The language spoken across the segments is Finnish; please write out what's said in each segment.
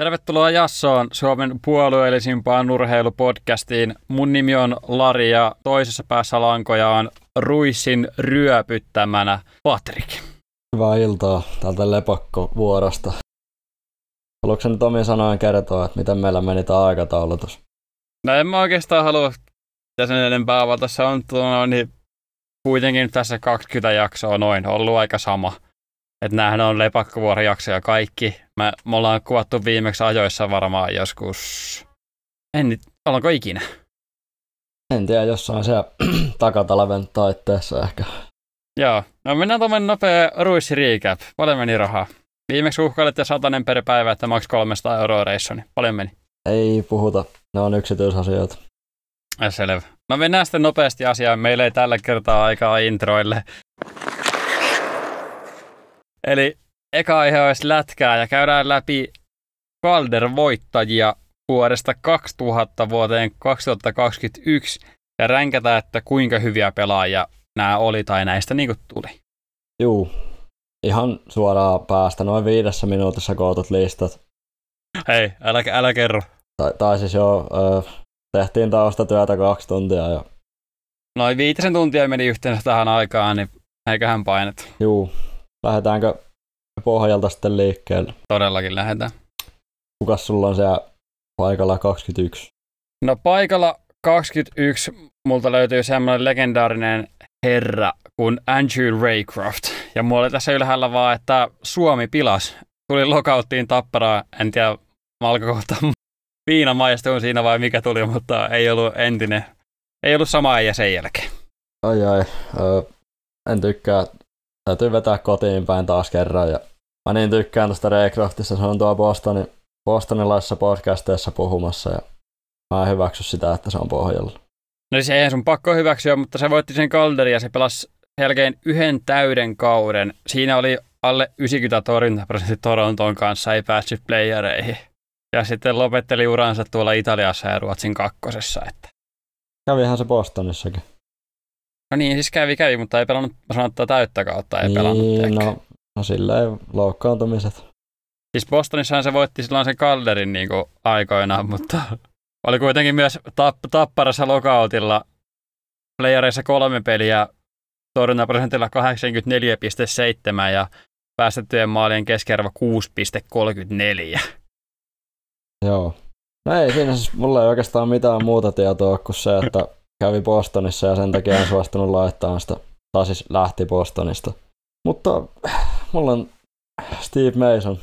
Tervetuloa Jassoon, Suomen puolueellisimpaan urheilupodcastiin. Mun nimi on Lari ja toisessa päässä lankoja on Ruissin ryöpyttämänä Patrik. Hyvää iltaa täältä lepakko vuorosta. Haluatko nyt omin sanoen kertoa, että miten meillä meni tämä aikataulutus? No en mä oikeastaan halua sen enempää avata. Se on tuo, niin kuitenkin tässä 20 jaksoa noin ollut aika sama. Että näähän on lepakkovuorojaksoja kaikki. Me, me ollaan kuvattu viimeksi ajoissa varmaan joskus... En nyt, ollaanko ikinä? En tiedä, jossain siellä takatalven taitteessa ehkä. Joo, no mennään tuommoinen nopea ruissi recap. Paljon meni rahaa? Viimeksi uhkailitte satanen per päivä, että maks 300 euroa reissu, niin paljon meni? Ei puhuta, ne on yksityisasioita. Selvä. No mennään sitten nopeasti asiaan. Meillä ei tällä kertaa aikaa introille. Eli eka aihe olisi lätkää ja käydään läpi Calder-voittajia vuodesta 2000 vuoteen 2021 ja ränkätään, että kuinka hyviä pelaajia nämä oli tai näistä niin tuli. Juu, ihan suoraan päästä noin viidessä minuutissa kootut listat. Hei, älä, älä kerro. Tai, tai siis jo, ö, tehtiin taustatyötä kaksi tuntia ja... Noin viitisen tuntia meni yhteensä tähän aikaan, niin eiköhän painet. Juu, lähdetäänkö pohjalta sitten liikkeelle? Todellakin lähdetään. Kukas sulla on siellä paikalla 21? No paikalla 21 multa löytyy semmoinen legendaarinen herra kuin Andrew Raycroft. Ja mulla oli tässä ylhäällä vaan, että Suomi pilas. Tuli lokauttiin tapparaa, en tiedä alkoi kohta viina maistuu siinä vai mikä tuli, mutta ei ollut entinen. Ei ollut sama äijä sen jälkeen. Ai ai, öö, en tykkää. Täytyy vetää kotiin päin taas kerran. Ja mä niin tykkään tuosta Raycroftista, se on tuo Bostonin, bostonilaisessa podcasteissa puhumassa. Ja mä en hyväksy sitä, että se on pohjalla. No siis ei sun pakko hyväksyä, mutta se voitti sen Calderin ja se pelasi selkeän yhden täyden kauden. Siinä oli alle 90 torjuntaprosentti Toronton kanssa, ei päässyt playereihin. Ja sitten lopetteli uransa tuolla Italiassa ja Ruotsin kakkosessa. Että. Kävihän se Bostonissakin. No niin, siis kävi, kävi, mutta ei pelannut sanottaa täyttä kautta, ei niin, pelannut. No, no silleen loukkaantumiset. Siis Bostonissahan se voitti silloin sen Calderin niin kuin, aikoinaan, mutta oli kuitenkin myös tapp- tapparassa lokautilla playereissa kolme peliä torjuntaprosentilla 84,7 ja päästettyjen maalien keskiarvo 6,34. Joo. No ei siinä siis, mulla ei oikeastaan mitään muuta tietoa kuin se, että kävi Bostonissa ja sen takia en suostunut laittamaan sitä, tai siis lähti Bostonista. Mutta mulla on Steve Mason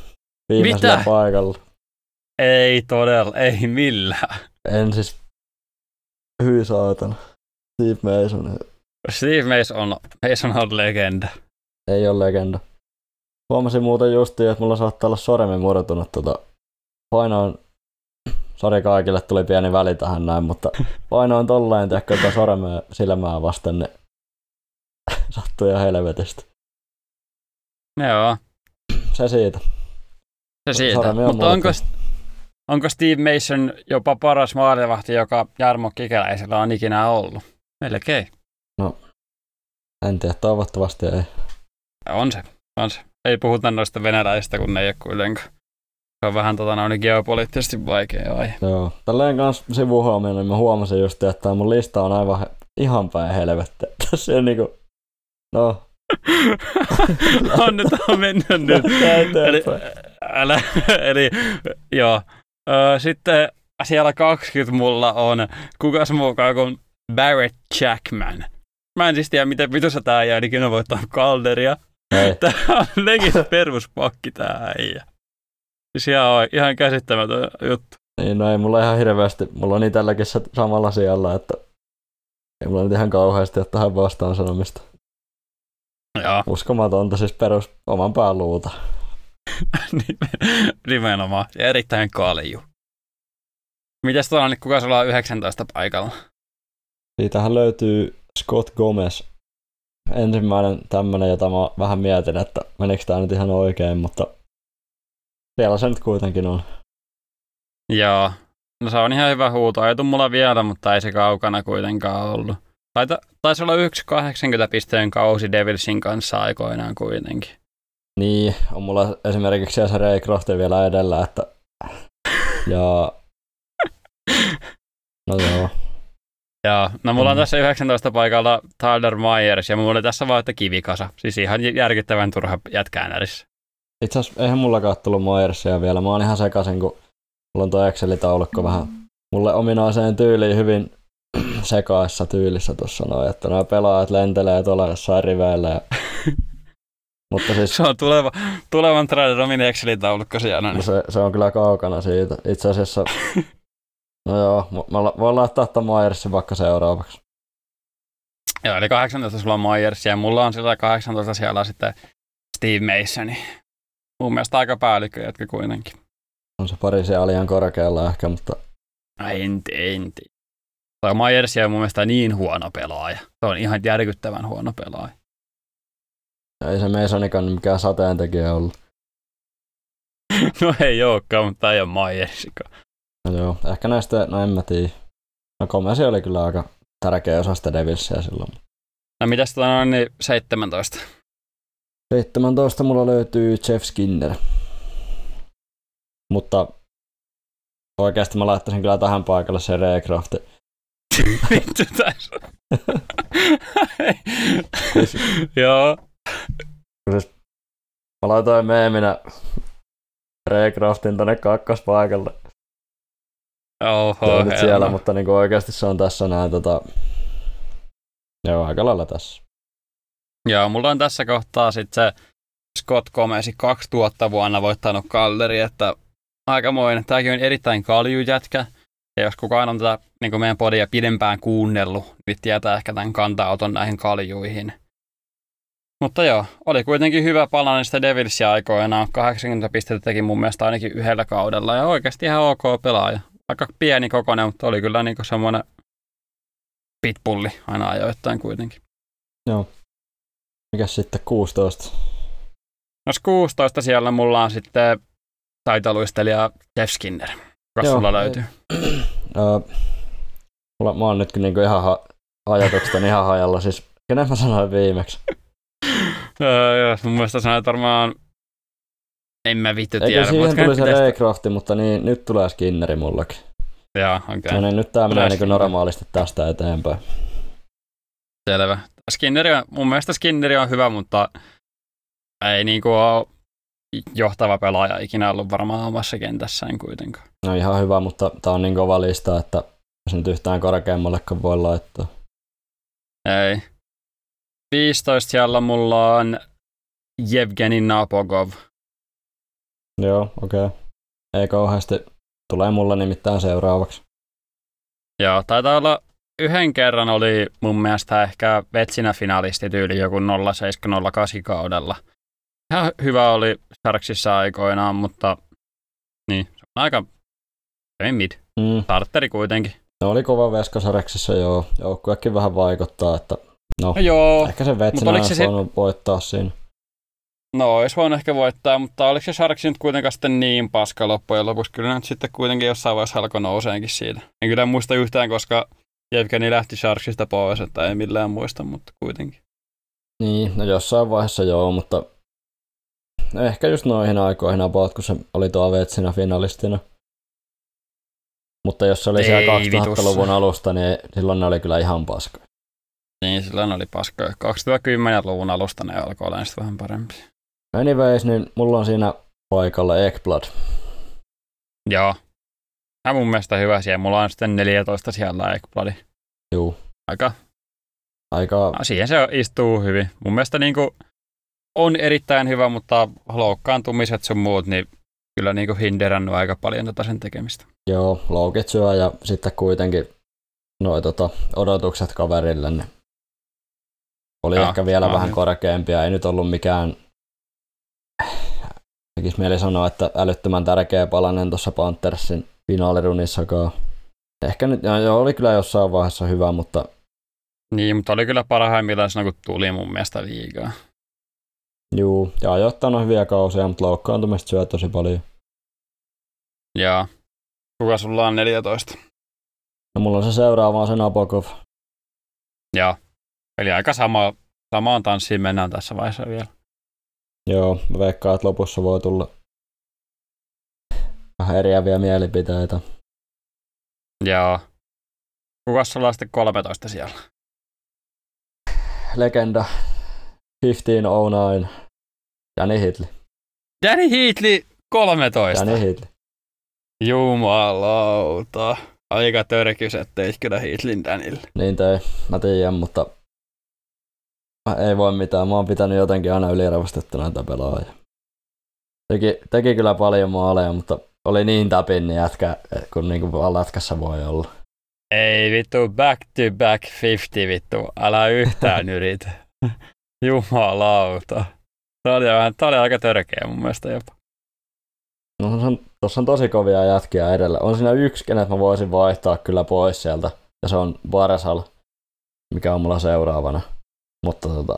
viimeisellä Mitä? paikalla. Ei todella, ei millään. En siis, hyi saatana. Steve Mason Steve Mason on, Mason on legenda. ei ole legenda. Huomasin muuten justiin, että mulla saattaa olla sormi murtunut tota, painoin, sori kaikille, tuli pieni väli tähän näin, mutta painoin tolleen, tiedätkö, tota sormea silmää vasten, niin sattui ihan helvetistä. Joo, Se siitä. se siitä. Sormi on Mutta onko, muuten. onko Steve Mason jopa paras maalivahti, joka Jarmo Kikäläisellä on ikinä ollut? Melkein. En tiedä, toivottavasti ei. On se, on se. Ei puhuta noista venäläisistä, kun ne ei ole kuitenkaan. Se on vähän tota, noin geopoliittisesti vaikea aihe. Joo. Tälleen kanssa sivuhuomioon, niin mä huomasin just, että mun lista on aivan ihan päin helvettä. Tässä on niinku, no, on mennyt nyt. Eli, älä, eli joo. Ö, sitten siellä 20 mulla on kukas mukaan kuin Barrett Jackman. Mä en siis tiedä, miten vitussa tää äijä ikinä voittaa Calderia. ei. Tää on legit peruspakki tää äijä. Siis ihan, ihan käsittämätön juttu. Niin, no ei mulla ihan hirveästi, mulla on itselläkin se samalla sijalla, että ei mulla nyt ihan kauheasti ole tähän vastaan sanomista. Joo, Uskomatonta siis perus oman pään luuta. nimenomaan. Ja erittäin kalju. Mitäs tuolla nyt, kuka sulla on 19 paikalla? Siitähän löytyy Scott Gomez. Ensimmäinen tämmönen, jota mä vähän mietin, että menikö tää nyt ihan oikein, mutta siellä se nyt kuitenkin on. Joo. No se on ihan hyvä huuto. Ei mulla vielä, mutta ei se kaukana kuitenkaan ollut. Taita, taisi olla yksi 80 pisteen kausi Devilsin kanssa aikoinaan kuitenkin. Niin, on mulla esimerkiksi se Ray Croftin vielä edellä, että Ja... No joo. Joo, no mulla on Mm. tässä 19 paikalla Tyler Myers ja mulla oli tässä vaan, että kivikasa. Siis ihan järkyttävän turha ärissä. Itse asiassa eihän mullakaan tullut Myersia vielä. Mä oon ihan sekaisin, kun mulla on tuo Excel-taulukko vähän mulle ominaiseen tyyliin hyvin sekaissa tyylissä tuossa noin, että nämä pelaajat lentelee tuolla jossain riveillä. Ja... Mutta siis Se on tuleva, tulevan Trader Romin Excelin taulukko siellä. no Niin. se, se, on kyllä kaukana siitä. Itse asiassa, no joo, mä la- voin laittaa tämän Myersin vaikka seuraavaksi. Joo, eli 18 sulla on Myers ja mulla on sillä 18 siellä sitten Steve Masoni. Mun mielestä aika päällikkö jätkä kuitenkin. On se pari siellä liian korkealla ehkä, mutta En, en, tiedä. Toi Myers on mun mielestä niin huono pelaaja. Se on ihan järkyttävän huono pelaaja. ei se Masonikaan mikään sateentekijä ollut. no ei olekaan, mutta ei ole Myersikaan. No joo, ehkä näistä, no en mä tiedä. No Komesi oli kyllä aika tärkeä osa sitä Devilsia silloin. No mitäs tota on niin 17? 17 mulla löytyy Jeff Skinner. Mutta oikeasti mä laittaisin kyllä tähän paikalle se Raycraft. Vittu tässä. Joo. Mä laitoin meeminä Raycraftin tonne kakkospaikalle. Oho, on nyt siellä, mutta niinku oikeasti se on tässä näin tota... Joo, aika lailla tässä. Joo, mulla on tässä kohtaa sitten se Scott Gomez 2000 vuonna voittanut kalleri, että aikamoinen. Tämäkin on erittäin kaljujätkä. Ja jos kukaan on tätä niin meidän podia pidempään kuunnellut, niin tietää ehkä tämän kanta-auton näihin kaljuihin. Mutta joo, oli kuitenkin hyvä palanen sitä Devilsia aikoinaan. 80 pistettä teki mun mielestä ainakin yhdellä kaudella ja oikeasti ihan ok pelaaja. Aika pieni kokoinen, mutta oli kyllä niin semmoinen pitbulli aina ajoittain kuitenkin. Mikäs sitten 16? No 16 siellä mulla on sitten taitoluistelija Jeff Skinner. Kas Joo, sulla löytyy? Öö, mulla, mä oon nyt niinku ihan ha- ajatuksesta ihan hajalla. Siis kenen mä sanoin viimeksi? Joo, mun mielestä sanoit varmaan, en mä vittu Eikö tiedä. siihen voitko tuli se tästä- Raycrafti, mutta niin, nyt tulee Skinneri mullakin. Joo, okei. Okay. No niin, nyt tää menee niinku normaalisti tästä eteenpäin. Selvä. Skinneri on, mun mielestä Skinneri on hyvä, mutta ei niinku ole johtava pelaaja ikinä ollut varmaan omassa kentässään kuitenkaan. No ihan hyvä, mutta tää on niin kova lista, että jos nyt yhtään korkeammallekaan voi laittaa. Ei. 15 siellä mulla on Jevgeni Napogov. Joo, okei. Okay. Ei kauheasti. Tulee mulla nimittäin seuraavaksi. Joo, taitaa olla yhden kerran oli mun mielestä ehkä vetsinä finalisti tyyli joku 0708 kaudella. Ihan hyvä oli Sharksissa aikoinaan, mutta niin, se on aika ei mid. Mm. Starteri kuitenkin. Ne oli kova veskasareksissa joo. Joukkuekin vähän vaikuttaa, että no, No joo, ehkä se vetsinä olisi se voinut voittaa siinä. no olisi voinut ehkä voittaa, mutta oliko se Sharks nyt kuitenkaan sitten niin paska loppujen lopuksi? Kyllä nyt sitten kuitenkin jossain vaiheessa alkoi nouseenkin siitä. En kyllä muista yhtään, koska Jevgeni lähti Sharksista pois, että ei millään muista, mutta kuitenkin. Niin, no jossain vaiheessa joo, mutta ehkä just noihin aikoihin about, kun se oli tuo vetsinä finalistina. Mutta jos se oli siellä Ei 2000-luvun vitussa. alusta, niin silloin ne oli kyllä ihan paska. Niin, silloin oli paskoja. 2010-luvun alusta ne alkoi olla sitten vähän parempi. Anyways, niin mulla on siinä paikalla Ekblad. Joo. Tämä mun mielestä hyvä siellä. Mulla on sitten 14 siellä Ekbladi. Juu, Aika, aika, no, siihen se istuu hyvin. Mun mielestä niinku on erittäin hyvä, mutta loukkaantumiset sun muut, niin kyllä niinku hinderannut aika paljon tätä sen tekemistä. joo, loukit syö ja sitten kuitenkin noi tota, odotukset kaverille, niin oli Joo, ehkä vielä vähän korkeampia. Ei nyt ollut mikään, tekisi mieli sanoa, että älyttömän tärkeä palanen tuossa Panthersin finaalirunissakaan. Ehkä nyt, joo, joo, oli kyllä jossain vaiheessa hyvä, mutta Niin, mutta oli kyllä parhaimmillaan silloin, kun tuli mun mielestä liikaa. juu, ja ajoittanut hyviä kausia, mutta loukkaantumista syö tosi paljon. Ja kuka sulla on 14? No mulla on se seuraava on se Nabokov. Joo. Eli aika sama, samaan tanssiin mennään tässä vaiheessa vielä. Joo, mä veikkaan, että lopussa voi tulla vähän eriäviä mielipiteitä. Joo. Kukas sulla on sitten 13 siellä? Legenda 1509. Danny Hitley. Danny Heatley 13. Danny Hitley. Jumalauta. Aika törkys, ettei kyllä Heatleyn Danille. Niin tei, mä tiedän, mutta mä ei voi mitään. Mä oon pitänyt jotenkin aina yliarvostettuna näitä pelaajia. Teki, teki kyllä paljon maaleja, mutta oli niin tapin jätkä, kun niinku vaan lätkässä voi olla. Ei vittu, back to back 50 vittu. Älä yhtään yritä. Jumalauta. Tämä oli, vähän, tämä oli aika törkeä mun mielestä jopa. No, on, tossa on tosi kovia jätkiä edellä. On siinä yksi, kenet mä voisin vaihtaa kyllä pois sieltä. Ja se on Barsal, mikä on mulla seuraavana. Mutta tota,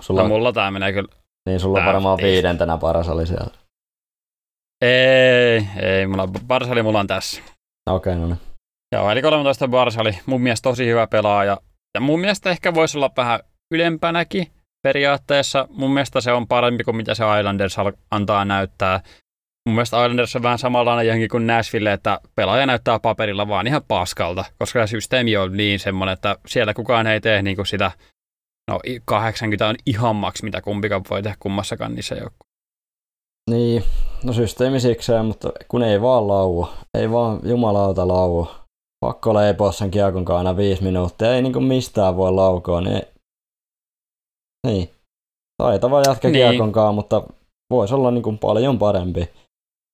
sulla, No, mulla tää menee kyllä. niin sulla on varmaan viidentenä Barsali siellä. Ei, ei, mulla Barsali mulla on tässä. Okei, okay, no niin. Joo, eli 13 Barsali, mun mielestä tosi hyvä pelaaja. Ja mun mielestä ehkä voisi olla vähän ylempänäkin periaatteessa. Mun mielestä se on parempi kuin mitä se Islanders antaa näyttää. Mun mielestä Islanders on vähän samanlainen johonkin kuin Nashville, että pelaaja näyttää paperilla vaan ihan paskalta, koska se systeemi on niin semmoinen, että siellä kukaan ei tee niin kuin sitä, no i- 80 on ihan maks, mitä kumpikaan voi tehdä kummassakaan niissä joukkueissa. Niin, no systeemi sikseen, mutta kun ei vaan laua. Ei vaan jumalauta laua. Pakko leipoa sen kiekon aina viisi minuuttia. Ei niinku mistään voi laukoa, niin... Niin. Taitava jätkä Niin. kiekon kanssa, mutta voisi olla niinku paljon parempi.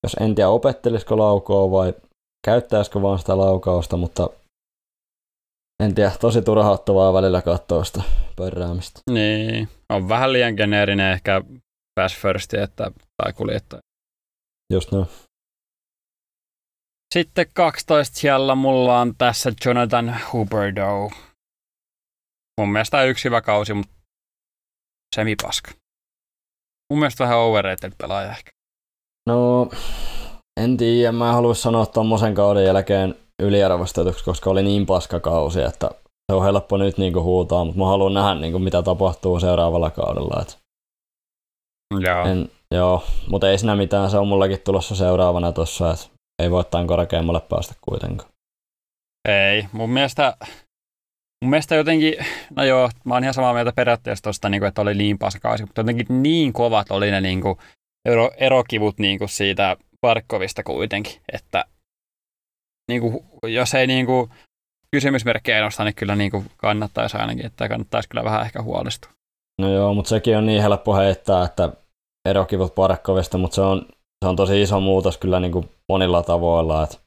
Jos en tiedä opettelisiko laukoa vai käyttäisikö vaan sitä laukausta, mutta en tiedä, tosi turhauttavaa välillä katsoa sitä pörräämistä. Niin, on vähän liian geneerinen ehkä pass first, että, tai kuljettaja. Just noin. Sitten 12 siellä mulla on tässä Jonathan Huberdeau. Mun mielestä yksi hyvä kausi, mutta semipaska. Mun mielestä vähän overrated pelaaja ehkä. No, en tiedä. Mä en halua sanoa tommosen kauden jälkeen yliarvostetuksi, koska oli niin paska kausi, että se on helppo nyt niinku huutaa, mutta mä haluan nähdä niinku mitä tapahtuu seuraavalla kaudella. Et Joo. en, joo, mutta ei siinä mitään, se on mullakin tulossa seuraavana tossa, että ei voi tämän korkeammalle päästä kuitenkaan. Ei, mun mielestä, mun mielestä jotenkin, no joo, mä oon ihan samaa mieltä periaatteessa tosta, niin että oli niin paska kausi, mutta jotenkin niin kovat oli ne niin kuin, ero, erokivut niin kuin siitä Parkkovista kuitenkin, että niin kuin, jos ei niin kuin, kysymysmerkkejä nosta, niin kyllä niin kuin kannattaisi ainakin, että kannattaisi kyllä vähän ehkä huolestua. No joo, mutta sekin on niin helppo heittää, että erokivut Parkkovista, mutta se on, se on tosi iso muutos kyllä niinku monilla tavoilla. Et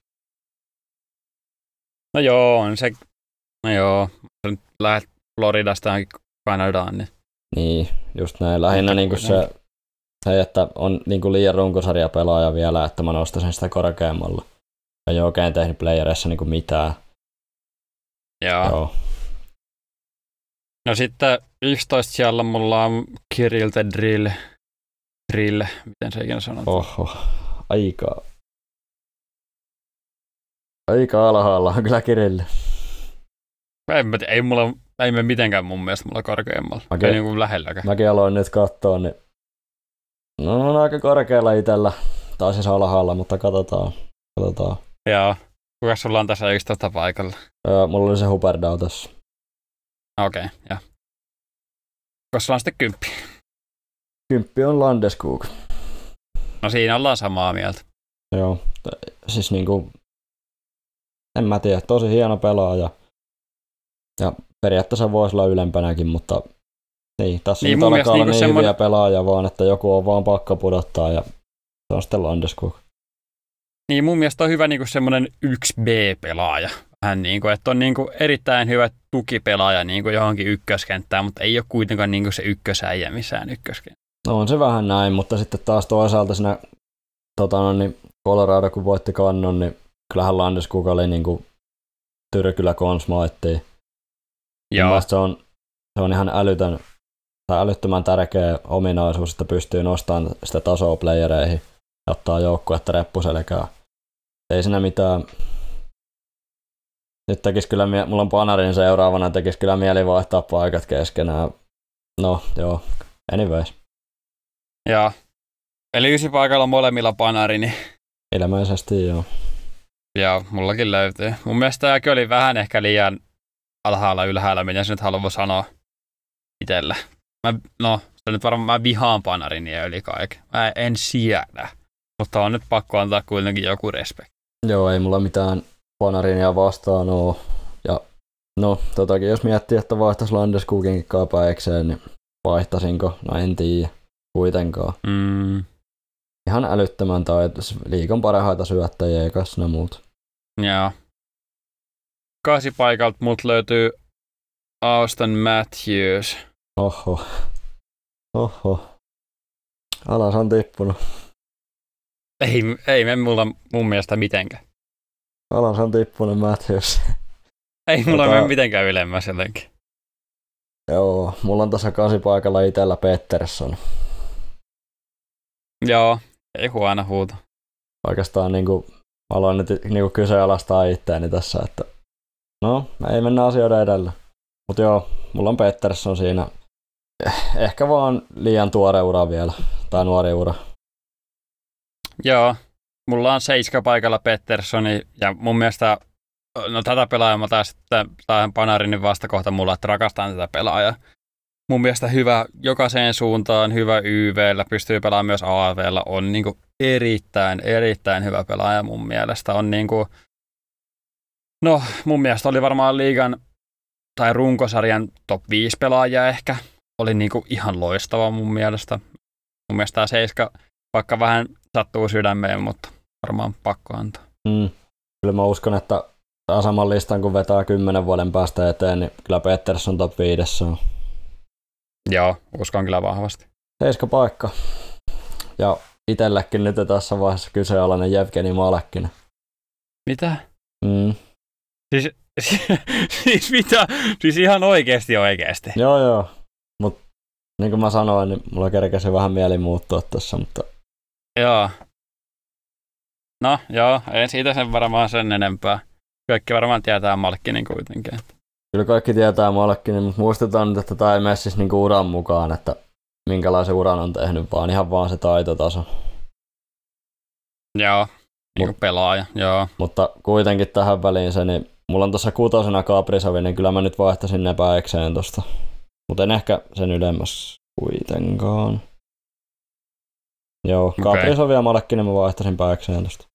No joo, on se, no joo, jos nyt lähdet Floridasta Kanadaan, niin Niin, just näin. Lähinnä niinku se, se, että on niinku liian runkosarjapelaaja vielä, että mä nostaisin sitä korkeammalla. Ei ole oikein tehnyt playereissa niinku mitään. joo. Joo. No sitten 11 siellä mulla on Kirill the Drill. Drill, miten se ikinä sanotaan. Oho, aika. Aika alhaalla on kyllä Kirille. Tiedä, ei mulla, ei me mitenkään mun mielestä mulla korkeammalla. Okay. Ei niin kuin lähelläkään. Mäkin aloin nyt katsoa, niin no on aika korkealla itellä. Tai siis alhaalla, mutta katsotaan. katsotaan. Joo. Kuka sulla on tässä 11 paikalla? Öö, mulla oli se Huperdau tässä. Okei, okay, joo. Sulla on sitten kymppi? Kymppi on Landeskog. No siinä ollaan samaa mieltä. Joo, t- siis niinku, en mä tiedä, tosi hieno pelaaja. Ja periaatteessa voisi olla ylempänäkin, mutta niin, tässä Niin, nyt alkaa mielestä olla niinku niin semmoinen- hyviä pelaajia vaan, että joku on vaan pakko pudottaa ja se on sitten Landeskog. Niin mun mielestä on hyvä niinku semmoinen 1B-pelaaja. Vähän niin kuin, että on niinku erittäin hyvä tukipelaaja niinku johonkin ykköskenttään, mutta ei ole kuitenkaan niinku se ykkösäijä missään ykköskenttään. No on se vähän näin, mutta sitten taas toisaalta siinä tota, no, niin Colorado kun voitti kannon, niin kyllähän Landeskog oli niinku tyrkyllä konsmaittiin. Joo, Se on, se on ihan älytön, tai älyttömän tärkeä ominaisuus, että pystyy nostamaan sitä tasoa playereihin ja ottaa joukkuetta reppuselkää. Ei siinä mitään. Nyt tekis kyllä, mulla on Panarin seuraavana, tekis kyllä mieli vaihtaa paikat keskenään. No, joo, anyways. joo. Eli ysi paikalla molemmilla panari, niin Ilmeisesti joo. Joo, mullakin löytyy. Mun mielestä tämäkin oli vähän ehkä liian alhaalla ylhäällä, mitä se nyt haluaa sanoa itsellä. Mä, no, se nyt varmaan mä vihaan panarin ja yli kaiken. Mä en siedä. Mutta on nyt pakko antaa kuitenkin joku respekti. Joo, ei mulla mitään Panarinia vastaan oo. Ja no, totakin jos miettii, että vaihtaisi Landeskogin päikseen, niin vaihtasinko? No en tiedä. Kuitenkaan. Mm, Ihan älyttömän taitos. Liikan parhaita syöttäjiä ja kas muut. joo. Kasi paikalta mut löytyy Auston Matthews. Oho. Oho. Alas on tippunut. Ei, ei mene mulla mun mielestä mitenkään. Alas on tippunut Matthews. Ei mulla Tota- mene mitenkään ylemmäs jotenkin. Joo, mulla on tässä kasipaikalla itellä Pettersson. Joo, ei huono huuto. Oikeastaan niinku, mä aloin nyt niinku kyseenalaistaa itteeni tässä, että no, ei mennä asioiden edellä. Mutta joo, mulla on Pettersson siinä. Eh, Ehkä vaan liian tuore ura vielä, tai nuori ura. Joo, mulla on seiska paikalla Petterssoni ja mun mielestä, no tätä pelaajaa mä taas tähän Panarinin vastakohta mulla, että rakastan tätä pelaajaa. Mun mielestä hyvä jokaiseen suuntaan, hyvä YVllä, pystyy pelaamaan myös AVllä, on niinku erittäin, erittäin hyvä pelaaja mun mielestä. On niinku, no mun mielestä oli varmaan liigan tai runkosarjan top 5 pelaajia ehkä. Oli niinku ihan loistava mun mielestä. Mun mielestä tämä seiska, vaikka vähän sattuu sydämeen, mutta varmaan pakko antaa. Mm. Kyllä mä uskon, että saa saman listan kun vetää kymmenen vuoden päästä eteen, niin kyllä Pettersson top 5 on. Joo, uskon kyllä vahvasti. Seiska paikka. Ja itsellekin nyt tässä vaiheessa kyseenalainen Jevgeni Malekkinen. Mitä? Mm. Siis, siis mitä? Siis ihan oikeasti oikeasti. Joo, joo. Mut niin kuin mä sanoin, niin mulla kerkesi vähän mieli muuttua tässä, mutta Joo. No joo, ei siitä sen varmaan sen enempää. Kaikki varmaan tietää Malkkinin kuitenkin. kyllä kaikki tietää Malekkinen, mutta muistetaan nyt, että tämä ei mene siis niinku uran mukaan, että minkälaisen uran on tehnyt, vaan ihan vaan se taitotaso. Joo, niin kuin pelaaja, joo. Mutta kuitenkin tähän väliin se, niin mulla on tuossa kutosena Kaprisovi, niin kyllä mä nyt vaihtaisin ne päikseen tosta. Mutta en ehkä sen ylemmäs kuitenkaan. Joo, Okei. Kaprisovi ja Malekkinen mä vaihtaisin päikseen tosta.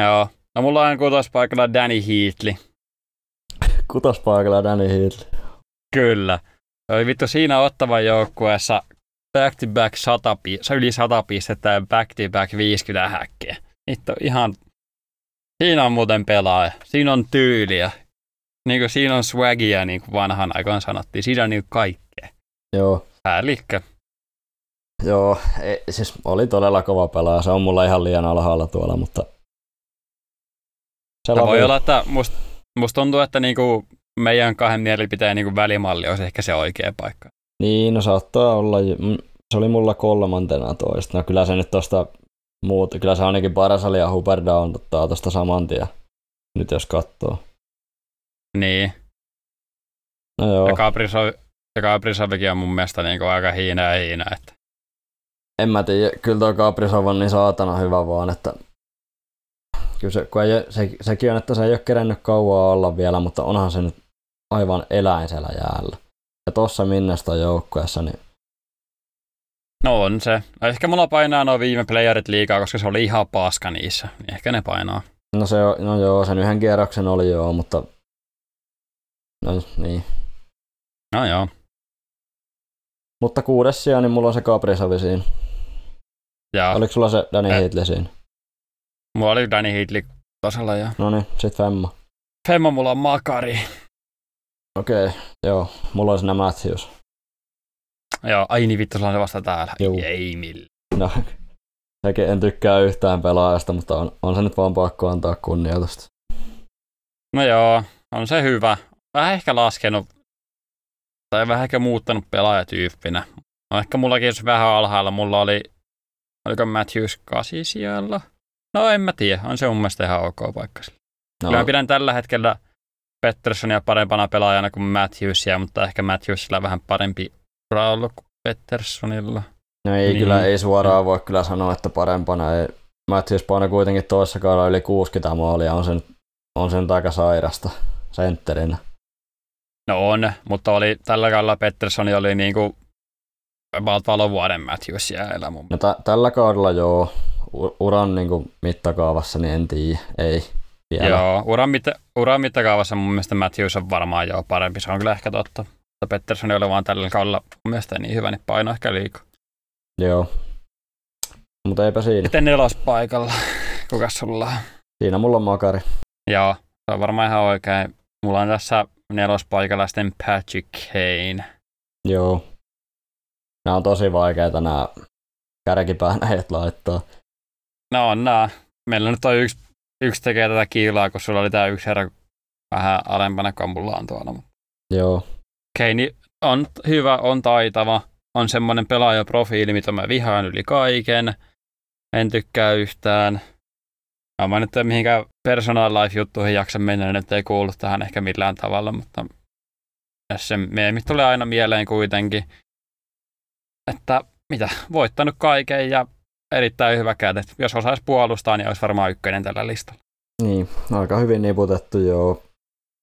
Joo. No mulla on kutospaikalla Danny Heatley. Kutospaikalla Danny Heatley. Kyllä. Oli vittu siinä ottavan joukkueessa back to back 100, pi- se yli 100 pistettä ja back to back 50 häkkiä. Vittu ihan, siinä on muuten pelaaja. Siinä on tyyliä. Niin kuin siinä on swagia, niin kuin vanhan aikaan sanottiin. Siinä on niin kaikkea. Joo, Hälikkä. Joo, ei, siis oli todella kova pelaaja. Se on mulla ihan liian alhaalla tuolla, mutta... Se Ja voi olla, että musta must tuntuu, että niinku meidän kahden mielipiteen niinku välimalli olisi ehkä se oikea paikka. Niin, no saattaa olla. mm, Se oli mulla kolmantena toista. No kyllä se nyt tosta muut, kyllä se ainakin Parasali ja Huberdown ottaa tosta saman tien. Nyt jos katsoo. Niin. No joo, Ja Kaprisovikin on mun mielestä niinku aika hiina ja hiina. Että. En mä tiedä. Kyllä tuo Kaprizov on niin saatana hyvä vaan, että kyllä se, kun ei, se, sekin on, että se ei ole kerennyt kauaa olla vielä, mutta onhan se nyt aivan eläin siellä jäällä. Ja tossa Minnesota joukkueessa, niin No on se. No Ehkä mulla painaa nuo viime playerit liikaa, koska se oli ihan paska niissä. Ehkä ne painaa. no, se, on- no joo, sen yhden kierroksen oli joo, mutta no niin. No joo. Mutta kuudes sija, niin mulla on se Kaprisovi siinä. Ja Oliko sulla se Danny. Heatley siinä? mulla oli Danny Heatley tasalla ja No niin, sit Femma. Femma mulla on Makari. Okei, okay, joo. Mulla on siinä Matthews. Joo, ai niin vittu, sulla on se vasta täällä. Juu. Ei millä. No, sekin en tykkää yhtään pelaajasta, mutta on, on se nyt vaan pakko antaa kunnioitusta. No joo, on se hyvä. Vähän ehkä laskenut, tai vähän ehkä muuttanut pelaajatyyppinä. No ehkä mullakin jos vähän alhaalla, mulla oli, oliko Matthews 8 siellä? No en mä tiedä, on se mun mielestä ihan ok paikka sille. No, Kyllä mä pidän tällä hetkellä Petterssonia parempana pelaajana kuin Matthewsia, mutta ehkä Matthewsilla vähän parempi ura ollut kuin Petterssonilla. no ei niin. kyllä, ei suoraan voi kyllä sanoa, että parempana ei. Matthews painoi kuitenkin toisessa kaudella yli 60 maalia, on sen, on sen aika sairasta sentterinä. No on, mutta oli, tällä kaudella Petterssoni oli niinku about valovuoden Matthews jäällä mun No t- tällä kaudella joo, U- uran niinku mittakaavassa, niin en tiedä, ei vielä. Joo, uran, mitta, uran mittakaavassa mun mielestä Matthews on varmaan jo parempi, se on kyllä ehkä totta. Mutta Pettersson oli vaan tällä kaudella mun mielestä niin hyvä, niin paino ehkä liikaa. Joo. Mutta eipä siinä. Sitten nelospaikalla, kuka sulla on? Siinä mulla on makari. Joo, se on varmaan ihan oikein. Mulla on tässä nelospaikalla sitten Patrick Kane. Joo. Nämä on tosi vaikeita nämä kärkipään äijät laittaa. No on nää. Meillä nyt on yksi, yksi tekee tätä kiilaa, kun sulla oli tää yksi herra vähän alempana kuin mulla on tuolla. Joo. Kane on hyvä, on taitava, on semmoinen pelaajaprofiili, mitä mä vihaan yli kaiken. En tykkää yhtään. Mä nyt en mihinkään personal life-juttuihin jaksa mennä, niin nyt ei kuulu tähän ehkä millään tavalla, mutta se meemit tulee aina mieleen kuitenkin, että mitä, voittanut kaiken ja erittäin hyvä kädet. Jos osaisi puolustaa, niin olisi varmaan ykkönen tällä listalla. Niin, aika hyvin niputettu joo.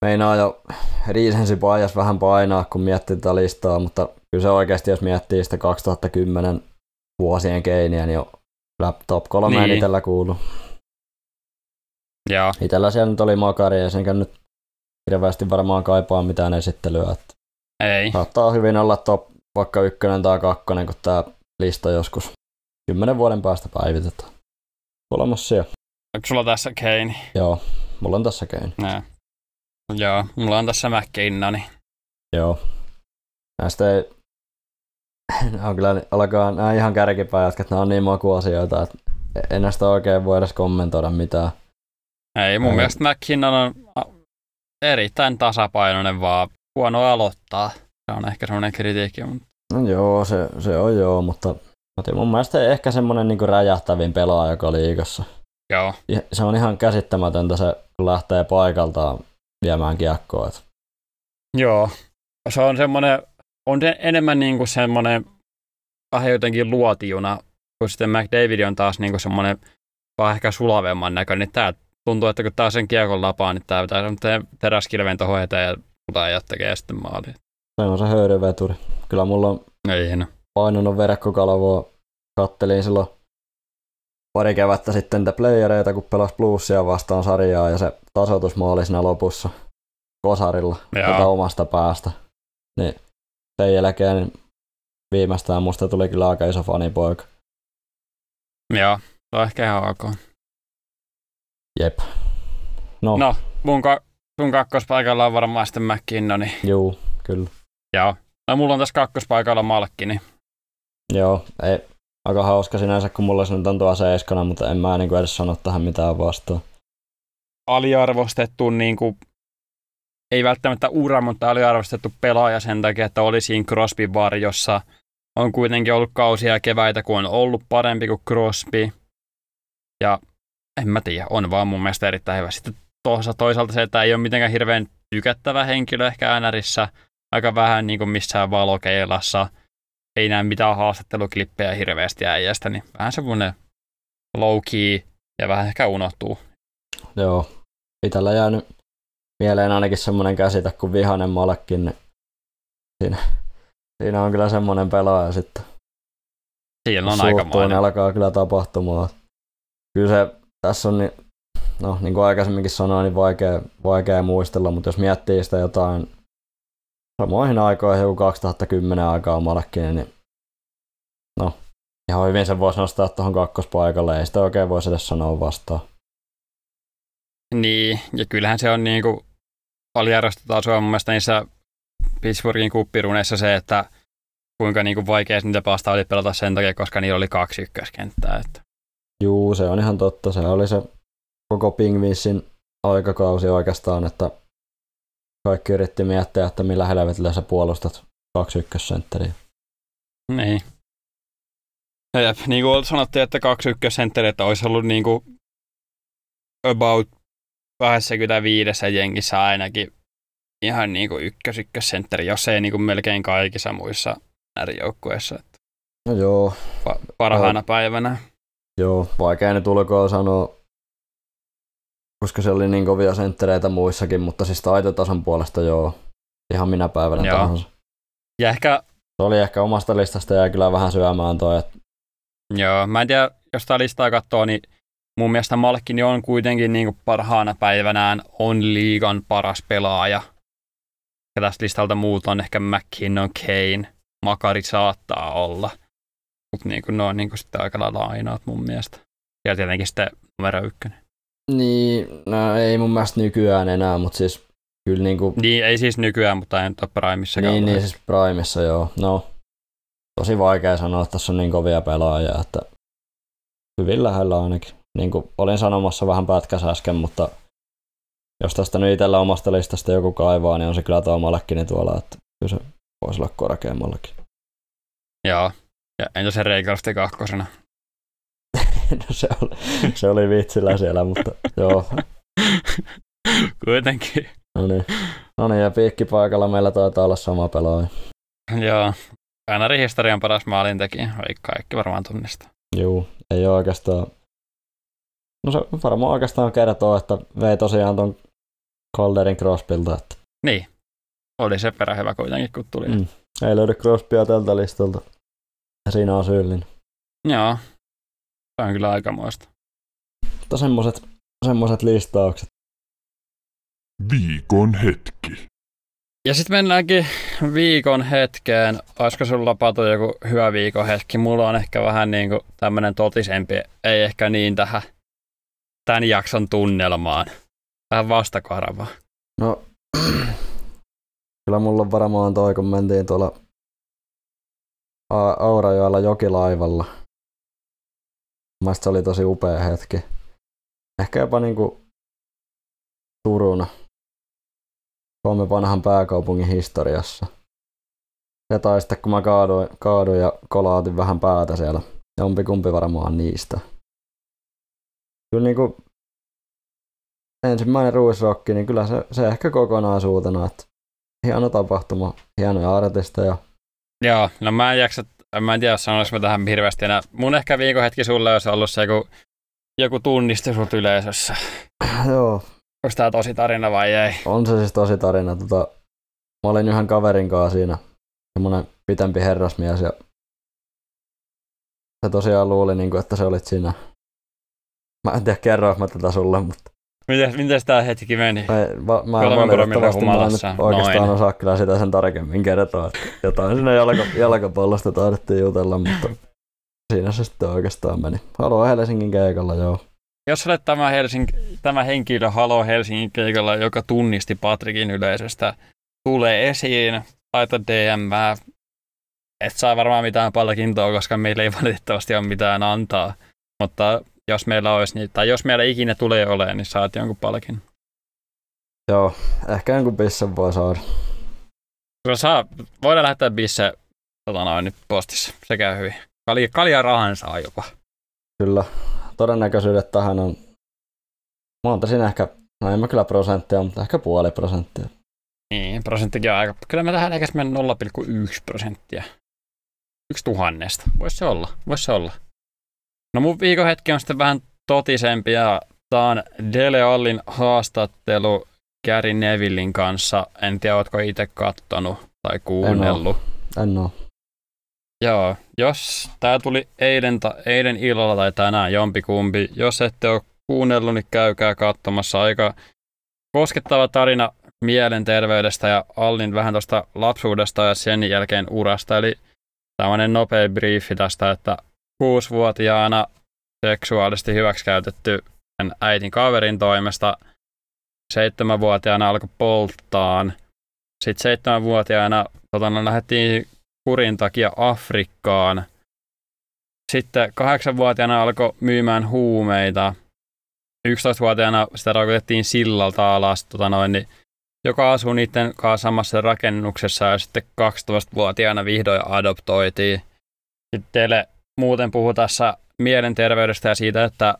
Meinaa jo Riisensi paijas vähän painaa, kun miettii tätä listaa, mutta kyllä se oikeasti, jos miettii sitä 2010 vuosien keiniä, niin jo top kolme niin. itellä kuulu. Joo. Itellä siellä nyt oli makari, ja senkä nyt hirveästi varmaan kaipaa mitään esittelyä. Että Ei. saattaa hyvin olla top vaikka ykkönen tai kakkonen, kun tämä lista joskus kymmenen vuoden päästä päivitetään. Siellä. Onko sulla tässä Kane? Joo, mulla on tässä Kane. Nää. Joo, mulla on tässä McKinnoni. Joo. Näistä ei... Nämä on kyllä, alkaa nämä ihan kärkipäijät, että nämä on niin makuasioita, että en näistä oikein voi edes kommentoida mitään. Ei, mun Ei. mielestä McKinnon on erittäin tasapainoinen, vaan huono aloittaa. Se on ehkä semmoinen kritiikki, mutta No joo, se, se on joo, mutta, mutta mun mielestä ehkä semmoinen niin räjähtävin pelaaja, joka liigassa. joo. Se on ihan käsittämätöntä se, kun lähtee paikaltaan viemään kiekkoa. Et Joo. Se on semmoinen, on se enemmän niin kuin semmoinen vähän jotenkin luotijuna, kun sitten McDavid on taas niin kuin semmoinen vähän ehkä sulavemman näköinen. Niin tää tuntuu, että kun tää sen kiekon lapaa, niin tää pitää teräskilven tuohon eteen ja ja tekee sitten maali. Se on se höyryveturi. Kyllä mulla on Ei no. painunut verkkokalvoa. Kattelin silloin pari kevättä sitten niitä playereita, kun pelasi Bluesia vastaan sarjaa ja se tasoitusmaali siinä lopussa kosarilla Joo. tuota omasta päästä. Niin sen jälkeen niin viimeistään musta tuli kyllä aika iso fanipoika. Joo, se on ehkä ihan ok. Jep. No, no. No, mun ka- sun kakkospaikalla on varmaan sitten McKinnoni. juu, kyllä. Joo. No mulla on tässä kakkospaikalla Malkkini. Joo, ei, aika hauska sinänsä, kun mulla se nyt on tuo seiskana, mutta en mä niin edes sano tähän mitään vastaan. aliarvostettu, niin kuin, ei välttämättä ura, mutta aliarvostettu pelaaja sen takia, että oli siinä Crosby varjossa. On kuitenkin ollut kausia ja keväitä, kun on ollut parempi kuin Crosby. Ja en mä tiedä, on vaan mun mielestä erittäin hyvä. Sitten toisaalta, toisaalta se, että ei ole mitenkään hirveän tykättävä henkilö ehkä NRissä. Aika vähän niin kuin missään valokeilassa. Ei näe mitään haastatteluklippejä hirveästi äijästä, niin vähän semmoinen low key ja vähän ehkä unohtuu. Joo, itellä jäänyt mieleen ainakin semmoinen käsite kuin vihanen malkki, niin siinä, siinä on kyllä semmoinen pelaaja sitten. Siinä on aika alkaa kyllä tapahtumaan. Kyllä se tässä on, niin, no niin kuin aikaisemminkin sanoin, niin vaikea, vaikea muistella, mutta jos miettii sitä jotain samoihin aikoihin, joku 2010 aikaa Malkkinen, niin no, ihan hyvin sen voisi nostaa tuohon kakkospaikalle, ei sitä oikein voisi edes sanoa vastaan. Niin, ja kyllähän se on niin kuin aliarvostetaan sua mun mielestä niissä Pittsburghin kuppiruneissa se, että kuinka niin kuin vaikea niitä pasta oli pelata sen takia, koska niillä oli kaksi ykköskenttää. Että. Juu, se on ihan totta. Se oli se koko Pingvissin aikakausi oikeastaan, että kaikki yritti miettiä, että millä helvetillä sä puolustat kaksi ykkössentteriä. Niin. Jep, niin kuin sanottiin, että kaksi ykkössentteriä, että olisi ollut niin kuin about 25 jengissä ainakin ihan niin kuin ykkös ykkössentteri, jos ei niin kuin melkein kaikissa muissa äärijoukkueissa. että No joo, pa- parhaana päivänä. Joo, vaikea nyt ulkoa sanoa, koska se oli niin kovia senttereitä muissakin, mutta siis taitotason puolesta joo, ihan minä päivänä Joo. tahansa. Ja ehkä, Se oli ehkä omasta listasta ja kyllä vähän syömään toi, että joo, mä en tiedä, jos tämä listaa katsoo, niin mun mielestä Malkkini on kuitenkin niin kuin parhaana päivänään on liigan paras pelaaja. Ja tästä listalta muut on ehkä McKinnon, Kane, Makari saattaa olla. Mutta niin ne on niin kuin sitten aika lailla ainoat mun mielestä. Ja tietenkin sitten numero ykkönen. Niin, no ei mun mielestä nykyään enää, mutta siis kyllä niinku, Niin, ei siis nykyään, mutta ei nyt ole Primissa niin, niin siis Primessa joo, no tosi vaikea sanoa, että tässä on niin kovia pelaajia, että hyvin lähellä ainakin. Niin kuin olin sanomassa vähän pätkässä äsken, mutta jos tästä nyt itsellä omasta listasta joku kaivaa, niin on se kyllä tuo Malkkinen tuolla, että kyllä se voisi olla korkeammallakin. Joo. Ja entä se Reikrafti kakkosena? No se oli, se oli vitsillä siellä, mutta joo. Kuitenkin. No niin. No niin, ja piikkipaikalla meillä taitaa olla sama pelaaja. Joo. Kainari historian paras maalintekijä. Ei kaikki varmaan tunnista. Juu, ei ole oikeastaan... No se varmaan oikeastaan kertoo, että vei tosiaan ton Calderin Crosbylta, että Niin. Oli se perä hyvä kuitenkin, kun tuli. Mm. ei löydy Crosbya tältä listalta. Ja siinä on syyllinen. Joo. Se on kyllä aikamoista. Mutta semmoset, semmoset listaukset. Viikon hetki. Ja sitten mennäänkin viikon hetkeen. Olisiko sulla Patu joku hyvä viikon hetki? Mulla on ehkä vähän niin kuin tämmönen totisempi, ei ehkä niin tähän tämän jakson tunnelmaan. Vähän vastakarvaa. No, kyllä mulla on varmaan toi, kun mentiin tuolla Aurajoella jokilaivalla. Mielestäni se oli tosi upea hetki. Ehkä jopa niinku Turuna. Suomen vanhan pääkaupungin historiassa. Se tai sitten kun mä kaaduin, kaaduin ja kolaatin vähän päätä siellä. Jompikumpi varmaan niistä. Kyllä niinku ensimmäinen ruisrokki, niin kyllä se, se ehkä kokonaisuutena, että hieno tapahtuma, hienoja artisteja. Joo, no mä en jaksa, mä en tiedä sanois mä tähän hirveästi enää. Mun ehkä viikon hetki sulle olisi ollut se joku, joku tunniste sut yleisössä. Joo, Onko tää tosi tarina vai ei? on se siis tosi tarina. Tota, mä olin yhden kaverin kanssa siinä, semmonen pitempi herrasmies ja se tosiaan luuli, niin kuin, että se olit siinä. Mä en tiedä, kerroinko mä tätä sulle, mutta Miten, miten tää hetki meni? mä, va, mä en valitettavasti mä en nyt humalassa, oikeastaan noin. osaa kyllä sitä sen tarkemmin kertoa. Jotain sinne jalka, jalkapallosta taidettiin jutella, mutta siinä se sitten oikeastaan meni. Haluaa Helsingin keikalla, joo. Jos olet tämä, Helsing- tämä henkilö Halo Helsingin keikalla, joka tunnisti Patrikin yleisöstä, tulee esiin, laita DM, et saa varmaan mitään palkintoa, koska meillä ei valitettavasti ole mitään antaa. Mutta jos meillä olisi, niin, tai jos meillä ikinä tulee olemaan, niin saat jonkun palkin. Joo, ehkä jonkun pissen voi saada. Kyllä saa, voidaan lähettää bisse tota noin, nyt postissa. Se käy hyvin. Kalja, kalja rahan saa jopa. Kyllä. Todennäköisyydet tähän on, monta siinä ehkä, no en mä kyllä prosenttia, mutta ehkä puoli prosenttia. Niin, prosenttikin on aika. Kyllä mä tähän mennä 0,1 prosenttia. Yksi tuhannesta. Voisi se olla. Voisi se olla. No mun viikon hetki on sitten vähän totisempi ja tää on Dele Allin haastattelu Gary Nevillin kanssa. En tiedä, ootko itse kattonut tai kuunnellut. En oo. Joo, jos tämä tuli eilen, ta, eilen illalla tai tänään jompikumpi, jos ette ole kuunnellut, niin käykää katsomassa. Aika koskettava tarina mielenterveydestä ja Allin vähän tuosta lapsuudesta ja sen jälkeen urasta. Eli tämmöinen nopea briefi tästä, että kuusivuotiaana seksuaalisesti hyväksikäytetty äitin kaverin toimesta. Seitsemänvuotiaana alkoi polttaan. Sitten seitsemänvuotiaana tota, no, lähdettiin kurin takia Afrikkaan. Sitten kahdeksanvuotiaana alkoi myymään huumeita. 11-vuotiaana sitä rokotettiin sillalta alas, tota noin, niin, joka asuu niiden kanssa samassa rakennuksessa ja sitten 12-vuotiaana vihdoin adoptoitiin. Sitten teille muuten puhuu tässä mielenterveydestä ja siitä, että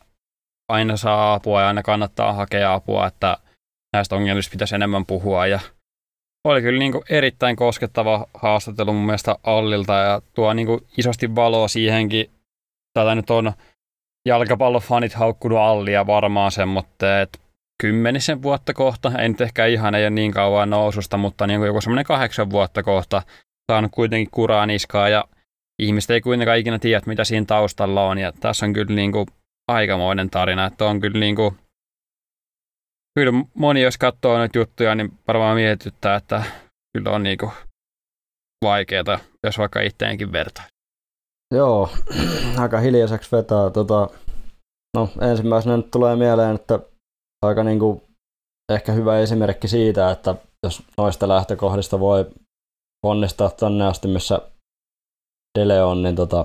aina saa apua ja aina kannattaa hakea apua, että näistä ongelmista pitäisi enemmän puhua. Ja oli kyllä niin kuin erittäin koskettava haastattelu mun mielestä Allilta ja tuo niin kuin isosti valoa siihenkin. Tätä nyt on jalkapallofanit haukkunut allia varmaan sen, mutta et kymmenisen vuotta kohta, en nyt ehkä ihan ei ole niin kauan noususta, mutta niin kuin joku semmoinen kahdeksan vuotta kohta saanut kuitenkin kuraa niskaa. Ja ihmiset ei kuitenkaan ikinä tiedä, mitä siinä taustalla on ja tässä on kyllä niin kuin aikamoinen tarina, että on kyllä niin kuin, kyllä moni jos katsoo noita juttuja, niin varmaan mietityttää, että kyllä on niin vaikeaa, jos vaikka itteenkin vertaa. Joo, aika hiljaiseksi vetää. Tota, no, ensimmäisenä nyt tulee mieleen, että aika niin kuin ehkä hyvä esimerkki siitä, että jos noista lähtökohdista voi onnistaa tänne asti, missä Dele on, niin tota,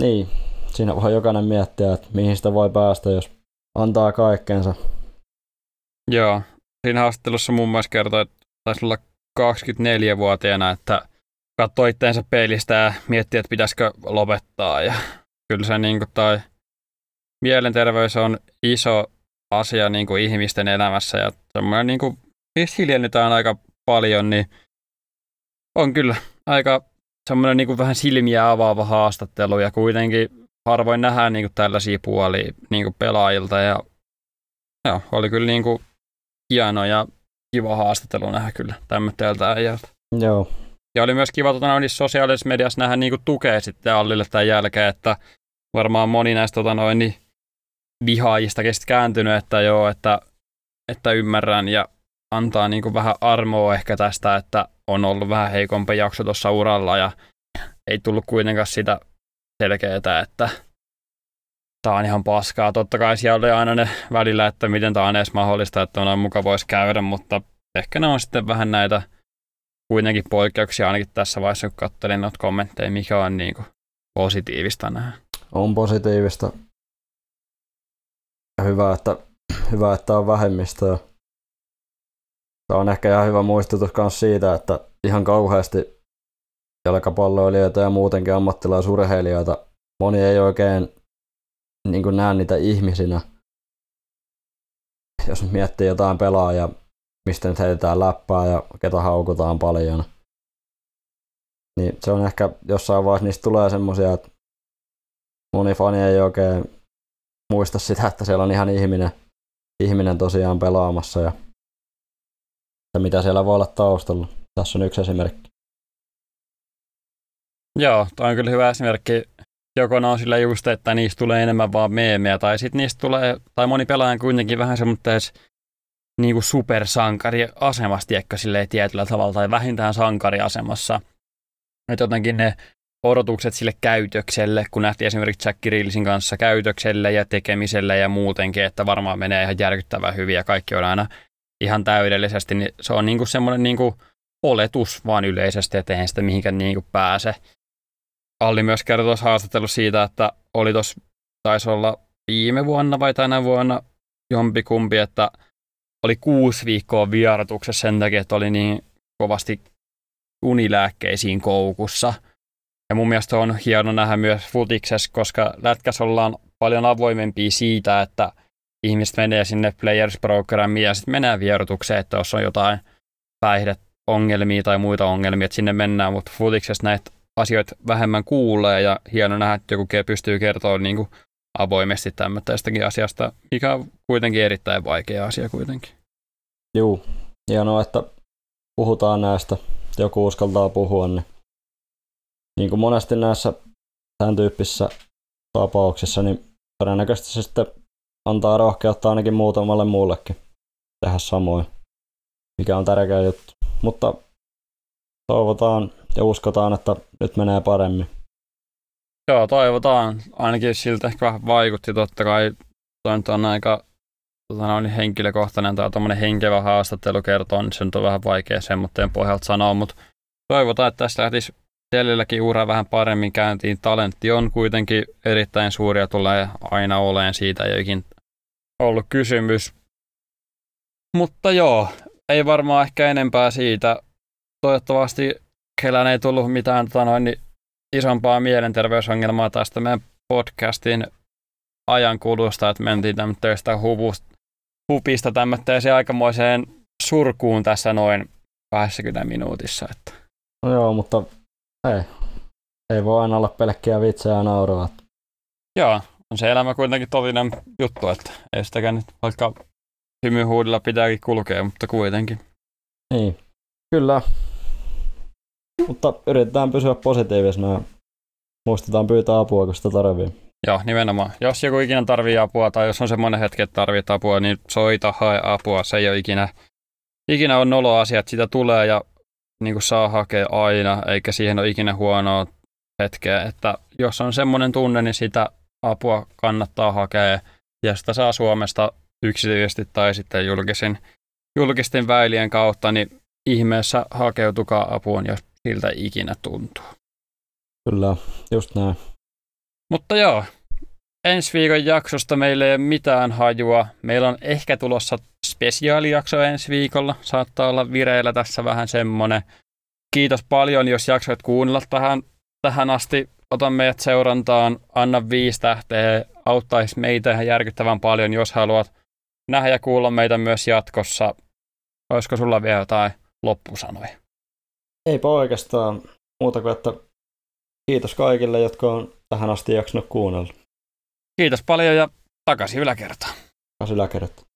niin, siinä voi jokainen miettiä, että mihin sitä voi päästä, jos antaa kaikkensa. Joo, siinä haastattelussa muun muassa kertoi, että taisi olla 24-vuotiaana, että katsoi itteensä peilistä ja mietti, että pitäisikö lopettaa. Ja kyllä se niin kuin, tai mielenterveys on iso asia niin kuin ihmisten elämässä ja semmoinen niin kuin, aika paljon, niin on kyllä aika semmoinen niin vähän silmiä avaava haastattelu ja kuitenkin harvoin nähdään niin kuin tällaisia puolia niin kuin pelaajilta ja joo, oli kyllä niin kuin hieno ja kiva haastattelu nähdä kyllä tämmöistä äijältä. Joo. Ja oli myös kiva tota, niissä sosiaalisessa mediassa nähdä niin kuin tukea sitten Allille tämän jälkeen, että varmaan moni näistä tota, noin, niin vihaajista kääntynyt, että joo, että, että ymmärrän ja antaa niin kuin vähän armoa ehkä tästä, että on ollut vähän heikompi jakso tuossa uralla ja ei tullut kuitenkaan sitä selkeää, että tämä on ihan paskaa. Totta kai siellä oli aina ne välillä, että miten tämä on edes mahdollista, että on muka voisi käydä, mutta ehkä ne on sitten vähän näitä kuitenkin poikkeuksia ainakin tässä vaiheessa, kun katselin noita kommentteja, mikä on niin kuin positiivista nähdä. On positiivista. Hyvä, että, hyvä, että on vähemmistöä. Tämä on ehkä ihan hyvä muistutus myös siitä, että ihan kauheasti jalkapalloilijoita ja muutenkin ammattilaisurheilijoita moni ei oikein niin kuin näe niitä ihmisinä. Jos miettii jotain pelaajaa, mistä nyt heitetään läppää ja ketä haukutaan paljon, niin se on ehkä jossain vaiheessa niistä tulee semmoisia, että moni fani ei oikein muista sitä, että siellä on ihan ihminen, ihminen tosiaan pelaamassa ja että mitä siellä voi olla taustalla. Tässä on yksi esimerkki. Joo, toi on kyllä hyvä esimerkki. Joko on sillä just, että niistä tulee enemmän vaan meemejä, tai sitten niistä tulee, tai moni pelaaja kuitenkin vähän semmoista niin kuin supersankariasemassa, tiedätkö, silleen tietyllä tavalla, tai vähintään sankariasemassa. Että jotenkin ne odotukset sille käytökselle, kun nähtiin esimerkiksi Jack Grillsin kanssa käytökselle ja tekemiselle ja muutenkin, että varmaan menee ihan järkyttävän hyvin ja kaikki on aina ihan täydellisesti, niin se on niinku semmoinen niinku oletus vaan yleisesti, että eihän sitä mihinkään niinku pääse. Alli myös kertoi tuossa haastattelussa siitä, että oli tuossa, taisi olla viime vuonna vai tänä vuonna jompikumpi, että oli kuusi viikkoa vierotuksessa sen takia, että oli niin kovasti unilääkkeisiin koukussa. Ja mun mielestä on hieno nähdä myös futiksessa, koska lätkäs ollaan paljon avoimempia siitä, että ihmiset menee sinne Players Programiin ja sitten menee vierotukseen, että jos on jotain päihdeongelmia tai muita ongelmia, että sinne mennään, mutta futiksessa näitä asioita vähemmän kuulee ja hieno nähdä, että joku pystyy kertoa niin kuin avoimesti tämmöistäkin asiasta, mikä on kuitenkin erittäin vaikea asia kuitenkin. Joo, hienoa, että puhutaan näistä, joku uskaltaa puhua, niin, niin kuin monesti näissä tämän tyyppisissä tapauksissa, niin todennäköisesti se sitten antaa rohkeutta ainakin muutamalle muullekin tehdä samoin, mikä on tärkeä juttu. Mutta toivotaan ja uskotaan, että nyt menee paremmin. Joo, toivotaan. Ainakin siltä ehkä vähän vaikutti totta kai. Toi on aika tota, on henkilökohtainen tai tämmöinen henkevä haastattelu kertoo, niin se on vähän vaikea semmoitteen pohjalta sanoa, mutta toivotaan, että tässä lähtisi Tellilläkin ura vähän paremmin käyntiin. Talentti on kuitenkin erittäin suuri ja tulee aina oleen siitä ei ikin ollut kysymys. Mutta joo, ei varmaan ehkä enempää siitä. Toivottavasti kellään ei tullut mitään tota noin, niin isompaa mielenterveysongelmaa tästä meidän podcastin ajan kulusta, että mentiin tämmöistä hupista tämmöiseen aikamoiseen surkuun tässä noin 20 minuutissa. Että. No joo, mutta ei. Ei voi aina olla pelkkiä vitsejä ja nauraa. Joo, on se elämä kuitenkin totinen juttu, että ei sitäkään nyt vaikka hymyhuudella pitääkin kulkea, mutta kuitenkin. Niin, kyllä. Mutta yritetään pysyä positiivisena ja muistetaan pyytää apua, kun sitä tarvii. Joo, nimenomaan. Jos joku ikinä tarvii apua tai jos on semmoinen hetki, että tarvii apua, niin soita, hae apua. Se ei ole ikinä, ikinä on nolo asia, että sitä tulee ja niin kuin saa hakea aina, eikä siihen ole ikinä huonoa hetkeä. Että jos on semmoinen tunne, niin sitä apua kannattaa hakea ja sitä saa Suomesta yksityisesti tai sitten julkisin, julkisten väilien kautta, niin ihmeessä hakeutukaa apuun, jos siltä ikinä tuntuu. Kyllä, just näin. Mutta joo, ensi viikon jaksosta meillä ei ole mitään hajua. Meillä on ehkä tulossa spesiaalijakso ensi viikolla. Saattaa olla vireillä tässä vähän semmonen. Kiitos paljon, jos jaksoit kuunnella tähän, tähän asti. Ota meidät seurantaan, anna viisi tähteä, auttaisi meitä ihan järkyttävän paljon, jos haluat nähdä ja kuulla meitä myös jatkossa. Olisiko sulla vielä jotain loppusanoja? Eipä oikeastaan muuta kuin, että kiitos kaikille, jotka on tähän asti jaksanut kuunnella. Kiitos paljon ja takaisin yläkertaan. Takaisin yläkertaan.